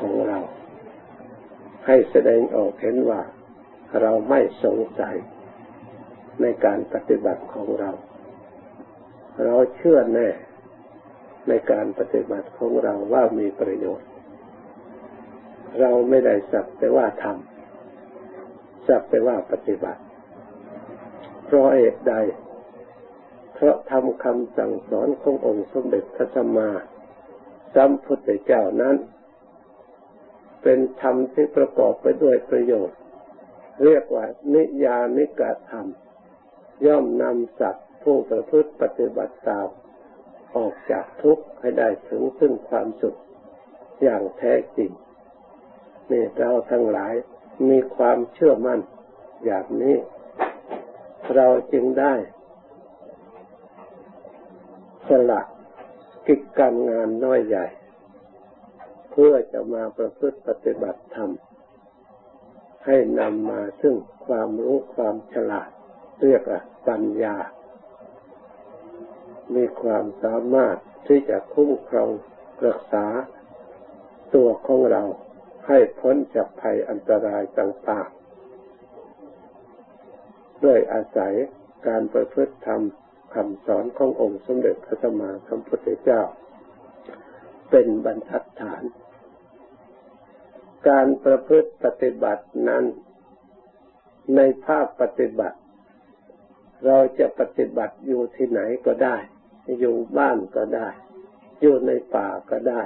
ของเรา ให้แสดงออกเห็นว่าเราไม่สงสัยในการปฏิบัติของเรา เราเชื่อแน่ในการปฏิบัติของเราว่ามีประโยชน์ เราไม่ได้สักแต่ว่าทำสักแต่ว่าปฏิบัติ เพราะเหตุใด เพราะทำคำสั่งสอนขององค์สมเด็จพระสัมมาสัมพุทธเจ้านั้น เป็นธรรมที่ประกอบไปด้วยประโยชน์ เรียกว่า นิยานิกะธรรม ย่อมนำสัตว์ผู้ประพฤติปฏิบัติตามออกจากทุกข์ให้ได้ถึงซึ่งความสุขอย่างแท้จริงนี่เราทั้งหลายมีความเชื่อมั่นอย่างนี้ เราจึงได้สละกิจการงานน้อยใหญ่ พื่อจะมาประพฤติปฏิบัติธรรม ให้นำมาซึ่งความรู้ความฉลาด เรียกว่าปัญญา มีความสามารถที่จะคุ้มครองรักษาตัวของเราให้พ้นจากภัยอันตรายต่างๆ ด้วยอาศัยการประพฤติธรรมคำสอนขององค์สมเด็จพระสัมมาสัมพุทธเจ้า เป็นบรรทัดฐาน การประพฤติปฏิบัตินั้น ในภาคปฏิบัติ เราจะปฏิบัติอยู่ที่ไหนก็ได้ อยู่บ้านก็ได้ อยู่ในป่าก็ได้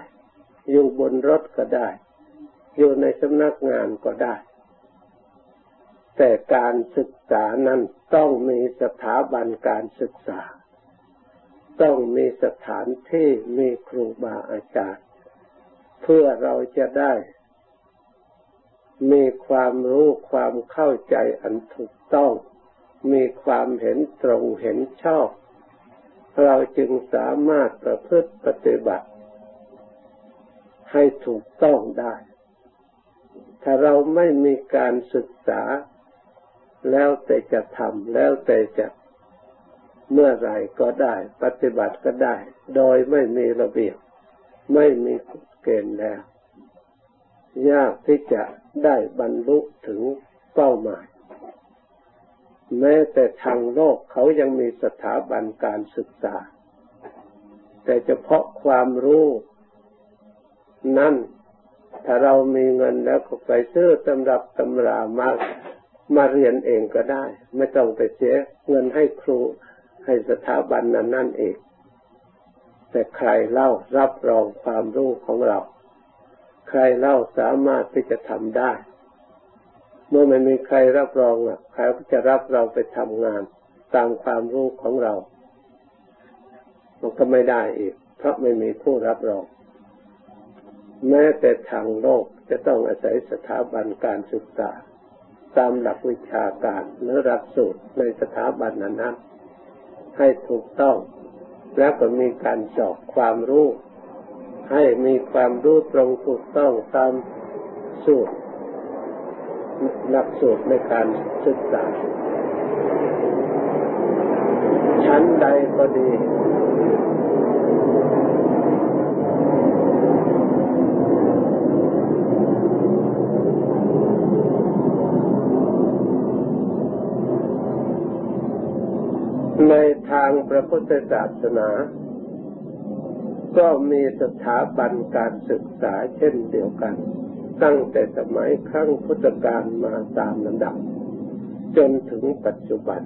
อยู่บนรถก็ได้ อยู่ในสำนักงานก็ได้ แต่การศึกษานั้นต้องมีสถาบันการศึกษา ต้องมีสถานที่มีครูบาอาจารย์ เพื่อเราจะได้ มีความรู้ความเข้าใจอันถูกต้อง มีความเห็นตรงเห็นชอบ เราจึงสามารถประพฤติปฏิบัติ ให้ถูกต้องได้ ถ้าเราไม่มีการศึกษา แล้วแต่จะทำแล้วแต่จะเมื่อไรก็ได้ ปฏิบัติก็ได้ โดยไม่มีระเบียบ ไม่มีเกณฑ์แล้ว ยากที่จะได้บรรลุถึงเป้าหมาย แม้แต่ทางโลกเขายังมีสถาบันการศึกษา แต่เฉพาะความรู้ นั่นถ้าเรามีเงินแล้วก็ไปซื้อตำรับตำรามามาเรียนเองก็ได้ ไม่ต้องไปเสียเงินให้ครูให้สถาบันนั้นนั่นเอง แต่ใครเล่ารับรองความรู้ของเรา ใครเล่าสามารถที่จะทำได้ เมื่อไม่มีใครรับรองอะใครก็จะรับเราไปทำงาน ตามความรู้ของเรา มันก็ไม่ได้อีก เพราะไม่มีผู้รับรอง แม้แต่ทางโลกจะต้องอาศัยสถาบันการศึกษา ตามหลักวิชาการหรือหลักสูตรในสถาบันนั้นให้ถูกต้อง แล้วก็มีการสอบความรู้ ให้มีความรู้ตรงถูกต้องตามสูตรหลักสูตรในการศึกษา ชั้นใดก็ดี ในทางพระพุทธศาสนา ก็มีสถาบันการศึกษาเช่นเดียวกัน ตั้งแต่สมัยครั้งพุทธกาลมาตามลำดับ จนถึงปัจจุบัน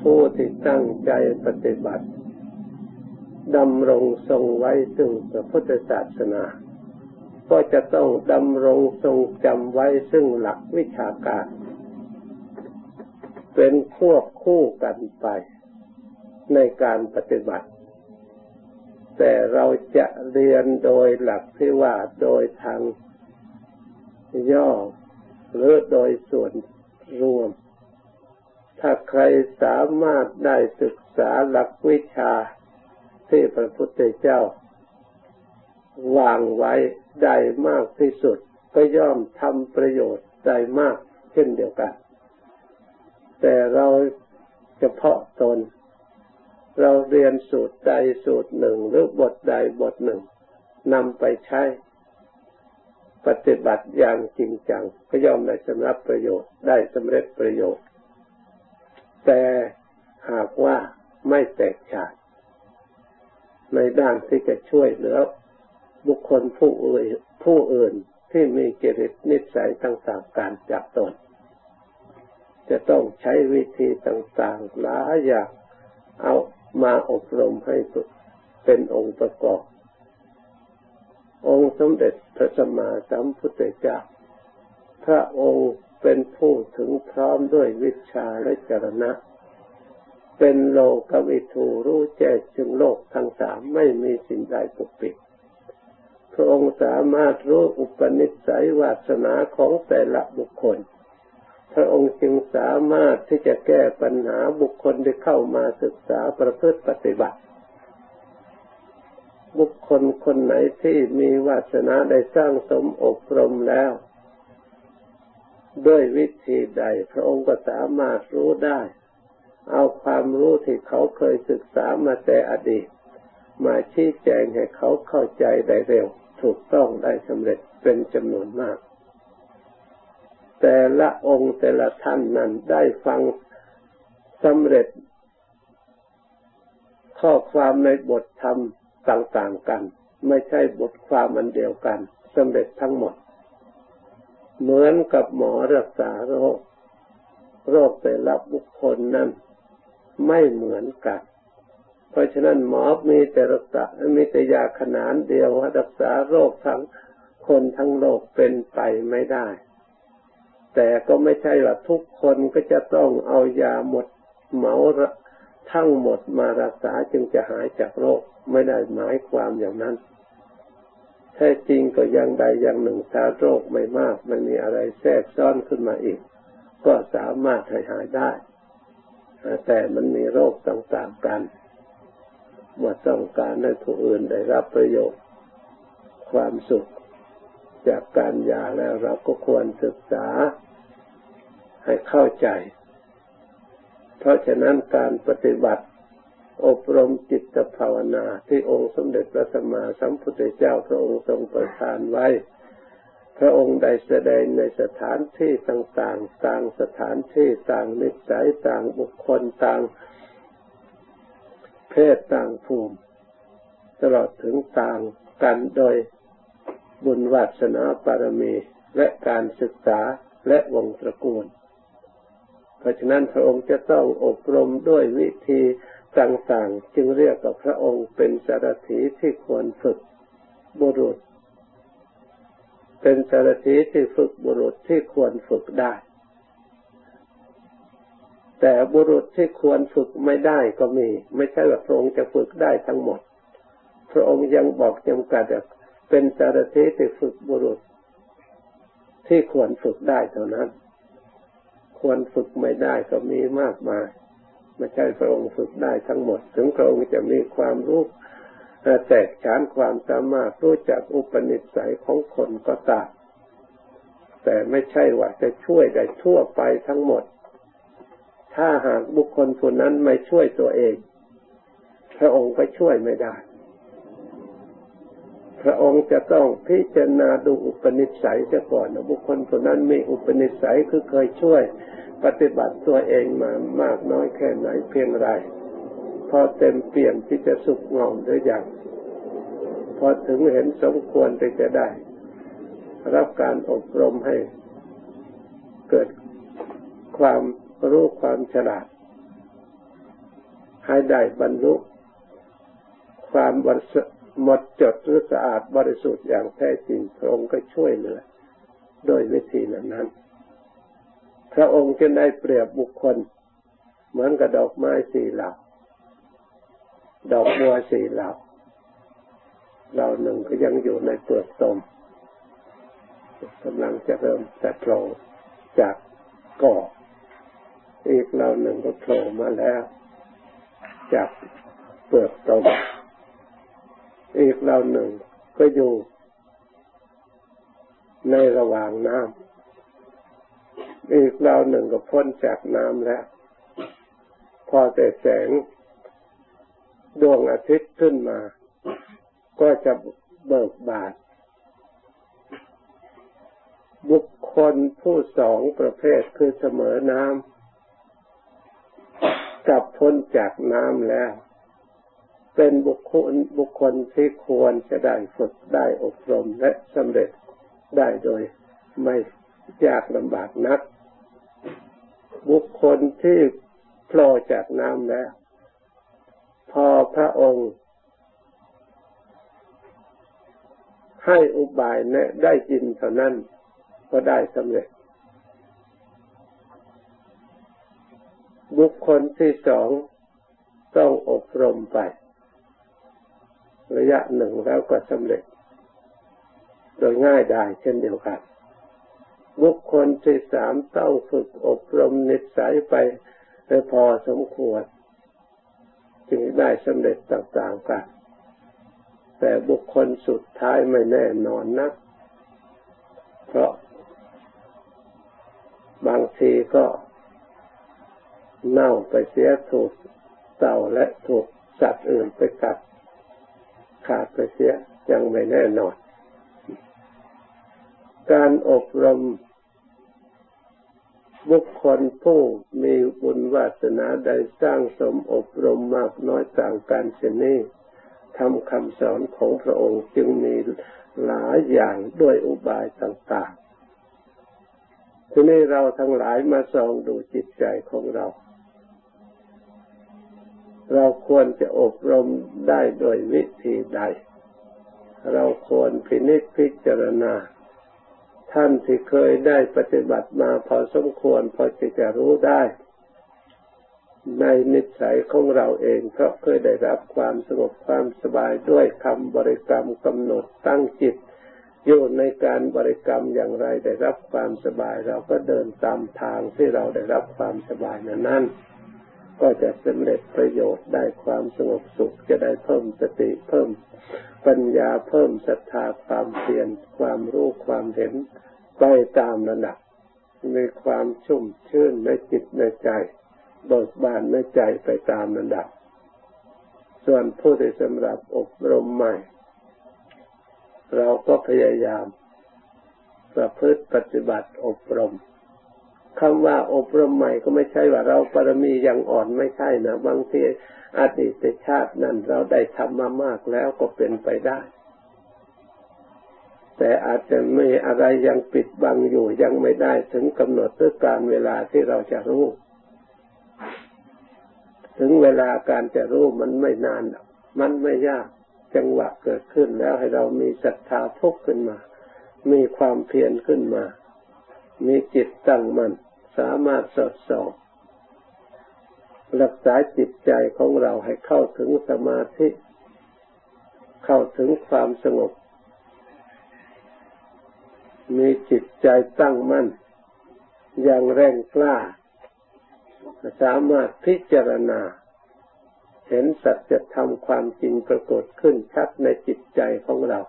ผู้ที่ตั้งใจปฏิบัติดำรงทรงไว้ซึ่งพระพุทธศาสนา ก็จะต้องดำรงทรงจำไว้ซึ่งหลักวิชาการ เป็นควบคู่กันไปในการปฏิบัติ แต่เราจะเรียนโดยหลักที่ว่าโดยทางย่อหรือโดยส่วนรวม ถ้าใครสามารถได้ศึกษาหลักวิชาที่พระพุทธเจ้าวางไว้ได้มากที่สุด ก็ย่อมทำประโยชน์ได้มากเช่นเดียวกัน แต่เราเฉพาะตน เราเรียนสูตรใดสูตรหนึ่ง หรือบทใดบทหนึ่งนำไปใช้ปฏิบัติอย่างจริงจังก็ย่อมได้สำรับประโยชน์ได้สำเร็จประโยชน์ แต่หากว่าไม่แตกฉานในด้านที่จะช่วยเหลือบุคคลผู้อื่นผู้อื่นที่มีจริตนิสัยต่างๆการจับตน จะต้องใช้วิธีต่างๆหลายอย่างเอา มาอบรมให้เป็นองค์ประกอบ องค์สมเด็จพระสัมมาสัมพุทธเจ้าพระองค์เป็นผู้ถึงพร้อมด้วยวิชาและจรณะ เป็นโลกวิทูรู้แจ้งจึงโลกทั้งสามไม่มีสิ่งใดปกปิด พระองค์สามารถรู้อุปนิสัยวาสนาของแต่ละบุคคล พระองค์จึงสามารถที่จะแก้ปัญหาบุคคลที่เข้ามาศึกษาประพฤติปฏิบัติ บุคคลคนไหนที่มีวาสนาได้สร้างสมอบรมแล้ว ด้วยวิธีใด พระองค์ก็สามารถรู้ได้ เอาความรู้ที่เขาเคยศึกษามาแต่อดีต มาชี้แจงให้เขาเข้าใจได้เร็ว ถูกต้องได้สำเร็จเป็นจำนวนมาก แต่ละองค์แต่ละท่านนั้นได้ฟังสำเร็จ ข้อความในบทธรรมต่าง ๆกัน ไม่ใช่บทความอันเดียวกันสำเร็จทั้งหมด เหมือนกับหมอรักษาโรค โรคแต่ละบุคคลนั้นไม่เหมือนกัน เพราะฉะนั้นหมอมีแต่รักษามีแต่ยาขนานเดียวรักษาโรคทั้งคนทั้งโลกเป็นไปไม่ได้ แต่ก็ไม่ใช่ว่าทุกคนก็จะต้องเอายาหมดเหมาทั้งหมดมารักษาจึงจะหายจากโรคไม่ได้หมายความอย่างนั้นแท้จริงก็ยังใดอย่างหนึ่งถ้าโรคไม่มากมันมีอะไรแทรกซ้อนขึ้นมาอีก ก็สามารถหายหายได้ แต่มันมีโรคต่างๆกันเมื่อต้องการให้ผู้อื่นได้รับประโยชน์ ความสุข การยาแล้วเราก็ควรศึกษาให้เข้าใจ เพราะฉะนั้นการปฏิบัติอบรมจิตภาวนาที่องค์สมเด็จพระสัมมาสัมพุทธเจ้าพระองค์ทรงประทานไว้ พระองค์ได้แสดงในสถานที่ต่างๆ ต่างสถานที่ต่างนิสัยต่างบุคคลต่างเพศต่างภูมิ ตลอดถึงต่างกันโดย บุญวัสนาปารมี และการศึกษาและวงตระกูล เพราะฉะนั้นพระองค์จะต้องอบรมด้วยวิธีต่างๆ จึงเรียกกับพระองค์เป็นสารถีที่ควรฝึกบุรุษ เป็นสารถีที่ฝึกบุรุษที่ควรฝึกได้ แต่บุรุษที่ควรฝึกไม่ได้ก็มี ไม่ใช่ว่าพระองค์จะฝึกได้ทั้งหมด พระองค์ยังบอกจำกัด เป็นสารทที่ฝึกบุรุษ ที่ควรฝึกได้เท่านั้น ควรฝึกไม่ได้ก็มีมากมายไม่ใช่พระองค์ฝึกได้ทั้งหมด ถึงพระองค์จะมีความรู้แตกฉานความสามารถรู้จักอุปนิสัยของคนก็ตามแต่ไม่ใช่ว่าจะช่วยได้ทั่วไปทั้งหมด ถ้าหากบุคคลผู้นั้นไม่ช่วยตัวเอง พระองค์ก็ช่วยไม่ได้ พระองค์จะต้องพิจารณาดูอุปนิสัยเสียก่อนนะบุคคลคนนั้นมีอุปนิสัยคือเคยช่วยปฏิบัติตัวเองมามากน้อยแค่ไหนเพียงไรพอเต็มเปี่ยมที่จะสุขงอมหรือยังพอถึงเห็นสมควรที่จะได้ รับการอบรมให้เกิดความรู้ความฉลาด ให้ได้บรรลุความบริสุทธิ หมดจดหรือสะอาดบริสุทธิ์อย่างแท้จริงพระองค์ก็ช่วยเหลือโดยวิธีนั้นนั้น พระองค์จะได้เปรียบบุคคล เหมือนกับดอกไม้สี่เหล่าดอกบัวสี่เหล่าเราหนึ่งก็ยังอยู่ในเปลือกตมกำลังจะเริ่มแต่โผล่จากก่ออีกเราหนึ่งก็โผล่มาแล้ว จากเปลือกตม กเราหนึ่ง ก็อยู่ในระหว่างน้ำอีกเราหนึ่งก็พ้นจากน้ำแล้ว พอแต่แสงดวงอาทิตย์ขึ้นมา ก็จะเบิกบานบุคคลผู้สองประเภทคือเสมอน้ำกับพ้นจากน้ำแล้ว เป็นบุคคลบุคคลที่ควรจะได้ฝึกได้อบรมและสำเร็จได้โดยไม่ยากลำบากนัก บุคคลที่โผล่จากน้ำแล้ว พอพระองค์ให้อุบายแนะได้ยินเท่านั้นก็ได้สำเร็จ บุคคลที่สองต้องอบรมไป ระยะหนึ่งแล้วก็สำเร็จ โดยง่ายได้เช่นเดียวกัน บุคคลที่สามต้องฝึกอบรมนิสัยไปพอสมควร จึงได้สำเร็จต่างๆกัน แต่บุคคลสุดท้ายไม่แน่นอนนัก เพราะ บางทีก็เน่าไปเสียถูกเต่าและถูกสัตว์อื่นไปกัด ขาดไปเสียยังไม่แน่นอน การอบรมบุคคลผู้มีบุญวาสนาได้สร้างสมอบรมมากน้อยต่างกันเช่นนี้ทำคำสอนของพระองค์จึงมีหลายอย่างด้วยอุบายต่าง ๆ ทีนี้เราทั้งหลายมาส่องดูจิตใจของเรา เราควรจะอบรมได้โดยวิธีใด เราควรพินิจพิจารณา ท่านที่เคยได้ปฏิบัติมาพอสมควรพอจะจะรู้ได้ ในนิสัยของเราเองเพราะเคยได้รับความสงบความสบายด้วยคำบริกรรมกำหนดตั้งจิตอยู่ในการบริกรรมอย่างไรได้รับความสบาย เราก็เดินตามทางที่เราได้รับความสบายนั้นนั้น ก็จะสำเร็จประโยชน์ได้ความสงบสุขจะได้เพิ่มสติเพิ่มปัญญาเพิ่มศรัทธาความเพียรความรู้ความเห็นไปตามระดับมีความชุ่มชื่นในจิตในใจเบิกบานในใจไปตามระดับ ส่วนผู้ที่สำหรับอบรมใหม่ เราก็พยายามประพฤติปฏิบัติอบรม คำว่าอบรมใหม่ก็ไม่ใช่ว่าเราปรมียังอ่อนไม่ใช่นะบางทีอดีตชาตินั้นเราได้ทำมามากแล้วก็เป็นไปได้ แต่อาจจะไมีอะไรยังปิดบังอยู่ยังไม่ได้ถึงกำหนดด้วยการเวลาที่เราจะรู้ ถึงเวลาการจะรู้มันไม่นาน มันไม่ยากจังหวะเกิดขึ้นแล้วให้เรามีศรัทธาพุกขึ้นมา มีความเพียรขึ้นมา มีจิตตั้งมัน่น สามารถสอดส่องรักษาจิตใจของเราให้เข้าถึงสมาธิ เข้าถึงความสงบ มีจิตใจตั้งมั่น อย่างแรงกล้า สามารถพิจารณา เห็นสัจธรรมความจริงปรากฏขึ้นชัดในจิตใจของเรา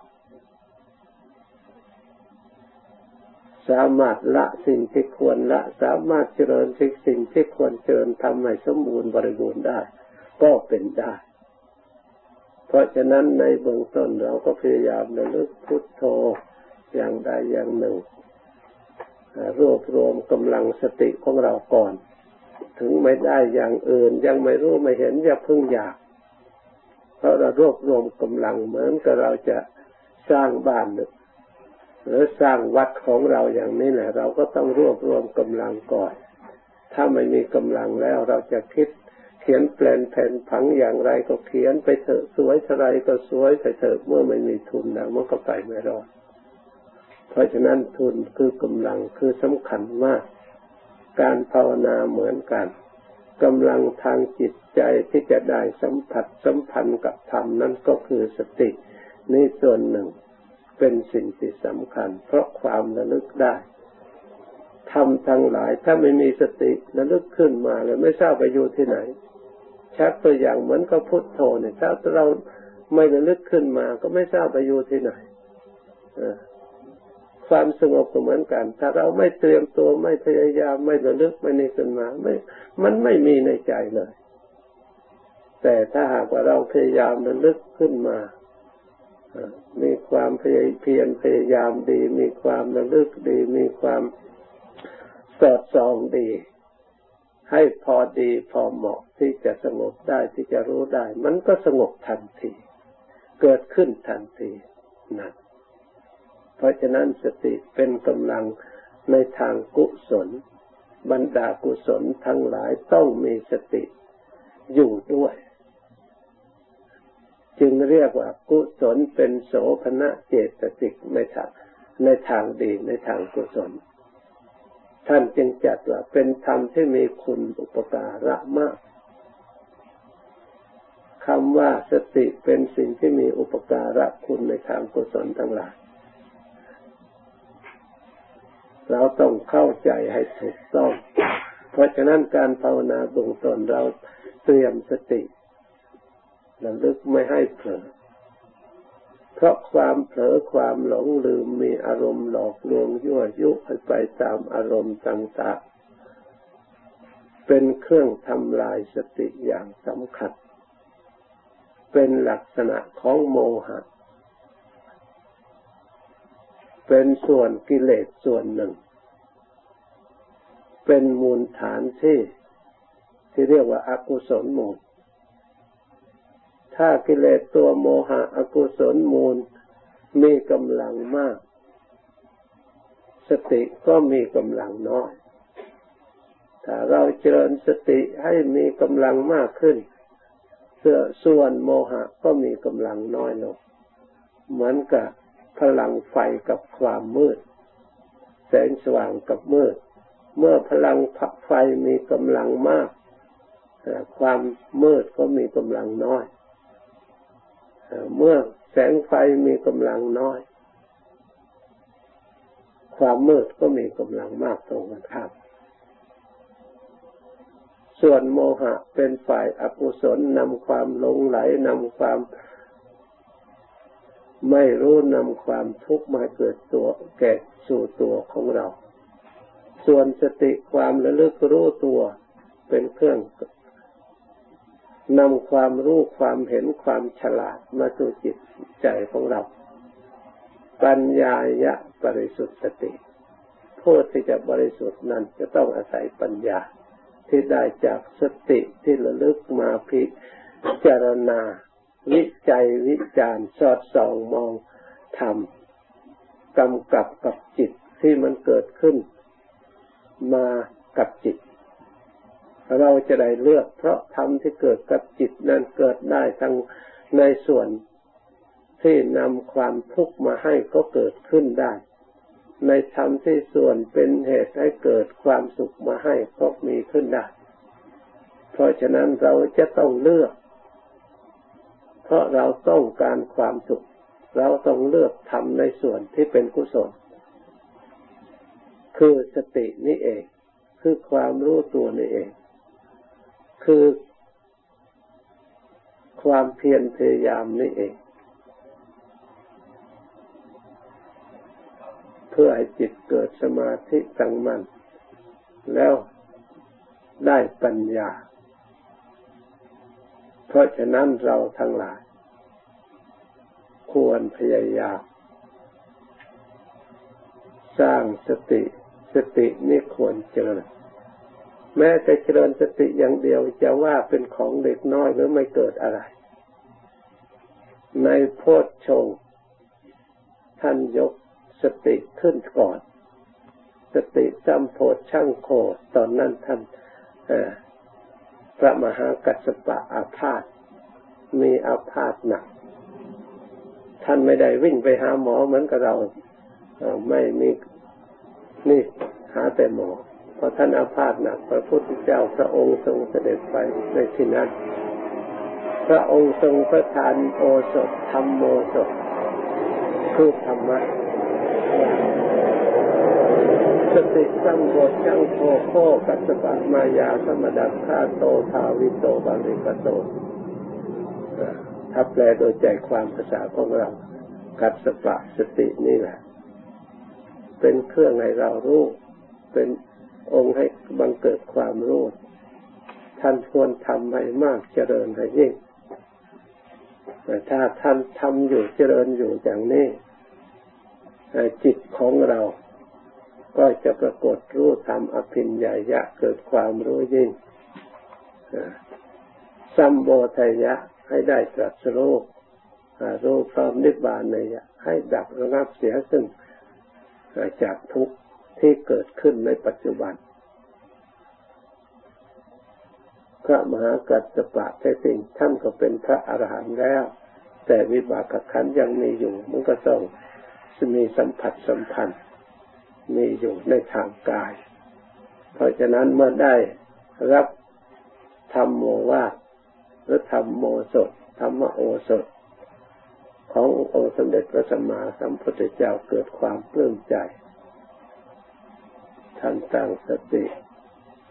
สามารถละสิ่งที่ควรละสามารถเจริญสิ่งที่ควรเจริญทำให้สมบูรณ์บริบูรณ์ได้ ก็เป็นได้ เพราะฉะนั้นในเบื้องต้นเราก็พยายามระลึกพุทโธอย่างใดอย่างหนึ่งรวบรวมกำลังสติของเราก่อน ถึงไม่ได้อย่างอื่น ยังไม่รู้ไม่เห็นอย่าพึ่งอยาก เพราะเรารวบรวมกำลังเหมือนกับเราจะสร้างบ้าน หรือสร้างวัดของเราอย่างนี้แหละเราก็ต้องรวบรวมกำลังก่อน ถ้าไม่มีกำลังแล้วเราจะคิดเขียนแปลนแผ่นผังอย่างไรก็เขียนไปเถอะสวยเท่าไรก็สวยไปเถอะเมื่อไม่มีทุนแล้วมันก็ไปไม่รอดเพราะฉะนั้นทุนคือกำลังคือสำคัญมาก การภาวนาเหมือนกันกำลังทางจิตใจที่จะได้สัมผัสสัมพันธ์กับธรรมนั้นก็คือสตินี่ส่วนหนึ่ง เป็นสิ่งที่สำคัญ เพราะความระลึกได้ทำทั้งหลายถ้าไม่มีสติระลึกขึ้นมาแล้วไม่ทราบไปอยู่ที่ไหนชักตัวอย่างเหมือนกับพุทโธเนี่ยถ้าเราไม่ระลึกขึ้นมาก็ไม่ทราบไปอยู่ที่ไหนความสงบก็เหมือนกัน ถ้าเราไม่เตรียมตัวไม่พยายามไม่ระลึกไม่นี่ขึ้นมาไม่ มันไม่มีในใจเลย แต่ถ้าหากว่าเราพยายามระลึกขึ้นมา มีความเพียรพยายามดี มีความระลึกดี มีความสอดส่องดี ให้พอดีพอเหมาะที่จะสงบได้ที่จะรู้ได้ มันก็สงบทันที เกิดขึ้นทันทีนะเพราะฉะนั้นสติเป็นกำลังในทางกุศล บรรดากุศลทั้งหลายต้องมีสติอยู่ด้วย จึงเรียกว่ากุศลเป็นโสภณะเจตสิกในทางในทางดีในทางกุศล ท่านจึงจัดว่าเป็นธรรมที่มีคุณอุปการะมากคำว่าสติเป็นสิ่งที่มีอุปการะคุณในทางกุศลทั้งหลาย เราต้องเข้าใจให้ถูกต้อง เพราะฉะนั้นการภาวนาตรงตนเราเตรียมสติ ระลึกไม่ให้เผลอเพราะความเผลอความหลงลืมมีอารมณ์หลอกลวงยั่วยุให้ไปตามอารมณ์ต่างๆเป็นเครื่องทำลายสติอย่างสำคัญ เป็นลักษณะของโมหะ เป็นส่วนกิเลสส่วนหนึ่ง เป็นมูลฐานที่ที่เรียกว่าอากุศลมูล ถ้ากิเลสตัวโมหะอกุศลมูล มีกำลังมาก สติก็มีกำลังน้อย ถ้าเราเจริญสติให้มีกำลังมากขึ้นเส่วนโมหะก็มีกำลังน้อยลง เหมือนกับพลังไฟกับความมืด แสงสว่างกับมืด เมื่อพลังไฟมีกำลังมาก ความมืดก็มีกำลังน้อย เมื่อแสงไฟมีกำลังน้อย ความมืดก็มีกำลังมากตรงกันข้ามส่วนโมหะเป็นฝ่ายอกุศลนำความหลงไหลนำความไม่รู้นำความทุกข์มาเกิดตัวแก่สู่ตัวของเรา ส่วนสติความระลึกรู้ตัวเป็นเครื่อง นำความรู้ความเห็นความฉลาดมาสู่จิตใจของเรา ปัญญายะบริสุทธิ์สติผู้ที่จะบริสุทธิ์นั้นจะต้องอาศัยปัญญาที่ได้จากสติที่ระลึกมาพิจารณา วิจัยวิจารสอดส่องมองทำกำกับกับจิตที่มันเกิดขึ้น มากับจิต เราจะได้เลือก เพราะธรรมที่เกิดกับจิตนั้นเกิดได้ทั้งในส่วนที่นำความทุกข์มาให้ก็เกิดขึ้นได้ ในธรรมที่ส่วนเป็นเหตุให้เกิดความสุขมาให้ก็มีขึ้นได้ เพราะฉะนั้นเราจะต้องเลือก เพราะเราต้องการความสุข เราต้องเลือกทำในส่วนที่เป็นกุศล คือสตินี่เอง คือความรู้ตัวนี่เอง คือความเพียรพยายามนี่เอง เพื่อให้จิตเกิดสมาธิตั้งมัน่นแล้วได้ปัญญา เพราะฉะนั้นเราทั้งหลาย ควรพยายาม สร้างสติ สตินี่ควรเจริญ แม้แต่เจริญสติอย่างเดียวจะว่าเป็นของเด็กน้อยหรือไม่เกิดอะไร ในโพชฌงท่านยกสติขึ้นก่อน สติจำโพชช่างโค ตอนนั้นท่านพระมหากัสสปะอาพาธมีอาพาธหนัก ท่านไม่ได้วิ่งไปหาหมอเหมือนกับเรา ไม่มีนี่หาแต่หมอ พอท่านอาพาธหนักพระพุทธเจ้าพระองค์ทรงเสด็จไปในที่นั้น พระองค์ทรงประทานโอสถธรรมโมสถคือธรรมะสติสัมโพชังโคโคกัสปะมายาสมดัตคาโตทาวิโตบาลิกโตถ้าแปลโดยใจความภาษาของเรา กัสปะสตินี่แหละ เป็นเครื่องให้เรารู้ เป็น องค์ให้บังเกิดความรู้ท่านควรทำให้มากเจริญให้ยิ่งแต่ถ้าท่านทำอยู่เจริญอยู่อย่างนี้จิตของเราก็จะปรากฏรู้ธรรมอภินญายะเกิดความรู้ยิ่งสัมโบทยะให้ได้ตรัสรู้รู้พร้อมนิพพานในยะให้ดับระงับเสียซึ่งจากทุกข์ ที่เกิดขึ้นในปัจจุบัน พระมหากัสสปะแท้จริงท่านก็เป็นพระอรหันต์แล้ว แต่วิบากขันยังมีอยู่มันก็ต้องมีสัมผัสสัมพันธ์ มีอยู่ในทางกาย เพราะฉะนั้นเมื่อได้รับธรรมโมวาทหรือธรรมโมสดธรรมโอสถขององค์สมเด็จพระสัมมาสัมพุทธเจ้าเกิดความปลื้มใจ ท่านตั้งสติ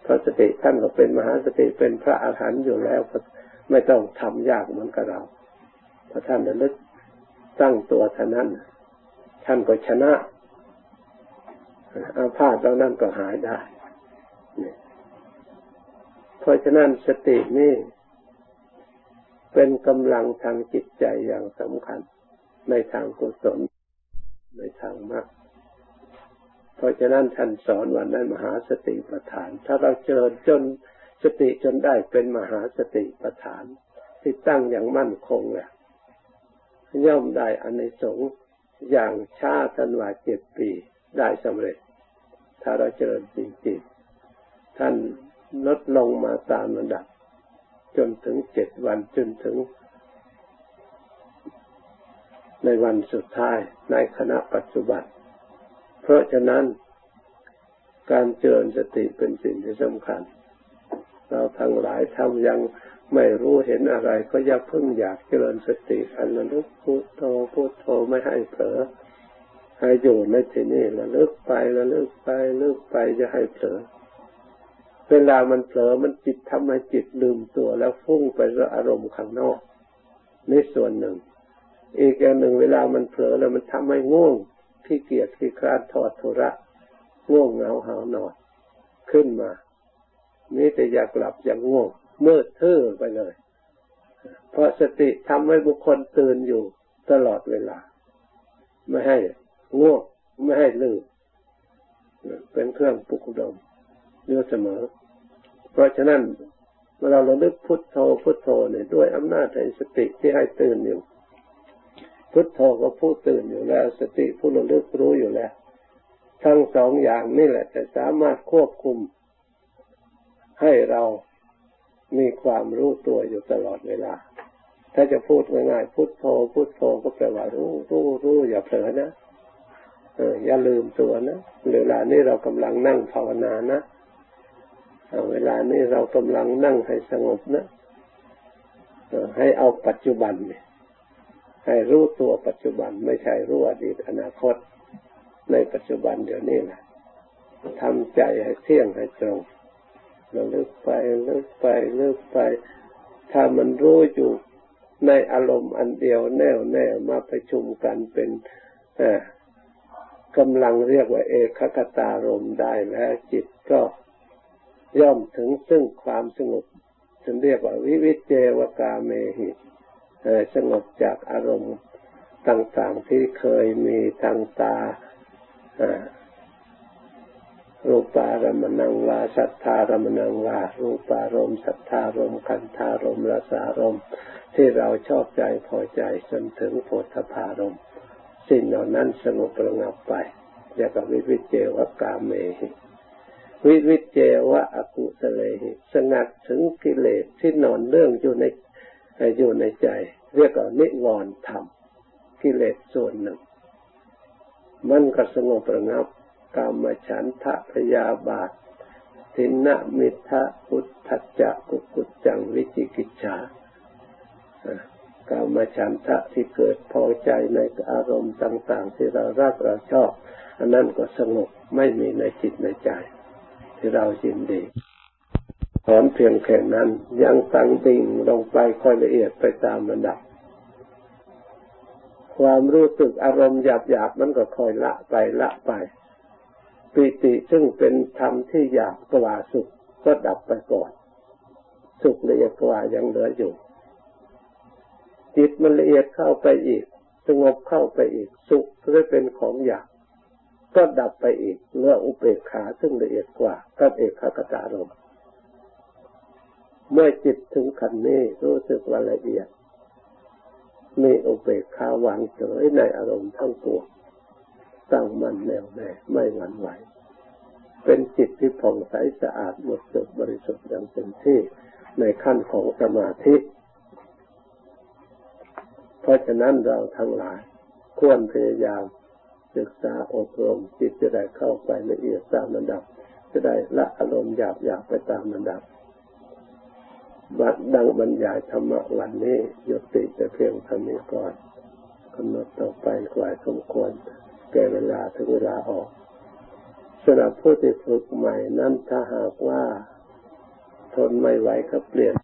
พระสติท่านก็เป็นมหาสติเป็นพระอาหารหันต์อยู่แล้วไม่ต้องทำยากเหมือนกับเราเพราะท่านระลึกตั้งตัวท่านั้นท่านก็ชนะอาพาธเรานั่นก็หายได้เพราะฉะนั้นสตินี่เป็นกำลังทางจิตใจอย่างสำคัญ ในทางกุศลในทางมรรค เพราะฉะนั้นท่านสอนวันนั้นมหาสติปัฏฐาน ถ้าเราเจริญจนสติจนได้เป็นมหาสติปัฏฐาน ที่ตั้งอย่างมั่นคงแหละย่อมได้อานิสงอย่างชาทันว่าเจ็ดปีได้สำเร็จ ถ้าเราเจริญจริงๆท่านลดลงมาตามระดับ จนถึงเจ็ดวันจนถึง ในวันสุดท้ายในคณะปัจจุบัน เพราะฉะนั้นการเจริญสติเป็นสิ่งที่สำคัญ เราทั้งหลายทำยังไม่รู้เห็นอะไร ก็อย่าเพิ่งอยากเจริญสติอันระลึกพุทโธพุทโธไม่ให้เผลอให้อยู่ในที่นี้ระลึกไประลึกไประลึกไปจะให้เผลอเวลามันเผลอมันจิตทำให้จิตลืมตัวแล้วฟุ้งไปแล้วอารมณ์ข้างนอกในส่วนหนึ่ง อีกอย่างหนึ่งเวลามันเผลอแล้วมันทำให้ง่วง ขี้เกียจขี้คร้านทอดทุระง่วงเหงาหานอนขึ้นมานี่แต่อยากหลับอยากง่วงมืดทื่อไปเลย เพราะสติทำให้บุคคลตื่นอยู่ตลอดเวลา ไม่ให้ง่วงไม่ให้ลืมเป็นเครื่องปลุกดมอยู่เสมอ เพราะฉะนั้นเมื่อเราลึกพุทโธพุทโธเนี่ยด้วยอำนาจแห่งสติที่ให้ตื่นอยู่ พุทโธก็ผู้ตื่นอยู่แล้ว สติผู้ระลึกรู้อยู่แล้ว ทั้งสองอย่างนี่แหละจะสามารถควบคุม ให้เรามีความรู้ตัวอยู่ตลอดเวลา ถ้าจะพูดง่ายๆพุทโธพุทโธก็แปลว่ารู้รู้รู้อย่าเผลอนะเอออย่าลืมตัวนะเวลานี้เรากำลังนั่งภาวนานะเวลานี้เรากำลังนั่งให้สงบนะให้เอาปัจจุบันเนี่ย ให้รู้ตัวปัจจุบันไม่ใช่รู้อดีตอนาคต ในปัจจุบันเดี๋ยวนี้แหละทำใจให้เที่ยงให้ตรงเราเลิกไปเลิกไปเลิกไป ถ้ามันรู้อยู่ในอารมณ์อันเดียวแน่วแน่มาประชุมกันเป็นกำลังเรียกว่า เอกคตารมได้แล้วจิตก็ย่อมถึงซึ่งความสงบถึงเรียกว่าวิวิเจวกาเมหิต สงบจากอารมณ์ต่างๆที่เคยมีทางตารูปารมณังวาสัทธารมณังวารูปารมสัทธารมคันธารมรสารมที่เราชอบใจพอใจจนถึงโพธพารมสิ่งเหล่านั้นสงบระงับไปเรียกว่าวิวิเจวกาเมหิวิวิเจวะอกุสเลหิสงัดถึงกิเลสที่นอนเรื่องอยู่ในอยู่ในใจ เรียกว่านิวรณ์ธรรมกิเลสส่วนหนึ่ง มันก็สงบระงับกามฉันทะพยาบาททินะมิทะพุทธจักกุกุจจังวิจิกิจฉากามฉันทะที่เกิดพอใจในอารมณ์ต่าง ๆ ที่เรารักเราชอบ อันนั้นก็สงบไม่มีในจิตในใจ ที่เรายินดี ถอนเพียงแค่นั้น ยังตั้งดิ่งลงไปค่อยละเอียดไปตามระดับ ความรู้สึกอารมณ์หยาบๆมันก็ค่อยละไปละไป ปิติซึ่งเป็นธรรมที่หยาบกว่าสุขก็ดับไปก่อน สุขละเอียดกว่ายังเหลืออยู่ จิตมันละเอียดเข้าไปอีกสงบเข้าไปอีก สุขจะเป็นของอยากก็ดับไปอีกเมื่ออุเบกขาซึ่งละเอียดกว่ากับเอกขคตารม เมื่อจิตถึงขันนี้รู้สึกว่าละเอียด มีอุเบกขาวางเฉยในอารมณ์ทั้งปวงตั้งมันแน่วแน่ไม่หวั่นไหว เป็นจิตที่ผ่องใสสะอาดหมดจดบริสุทธิ์อย่างเต็มที่ในขั้นของสมาธิ เพราะฉะนั้นเราทั้งหลาย ควรพยายามศึกษาอบรมจิตจะได้เข้าไปละเอียดตามระดับ จะได้ละอารมณ์หยาบหยาบไปตามระดับ ดังบรรยายธรรมะวันนี้ยุติแต่เพียงเท่านี้ก่อนกำหนดต่อไปกว่าสมควรแก่เวลาถึงเวลาออกสำหรับผู้ที่ฝึกใหม่นั้นถ้าหากว่า ทนไม่ไหวก็เปลี่ยน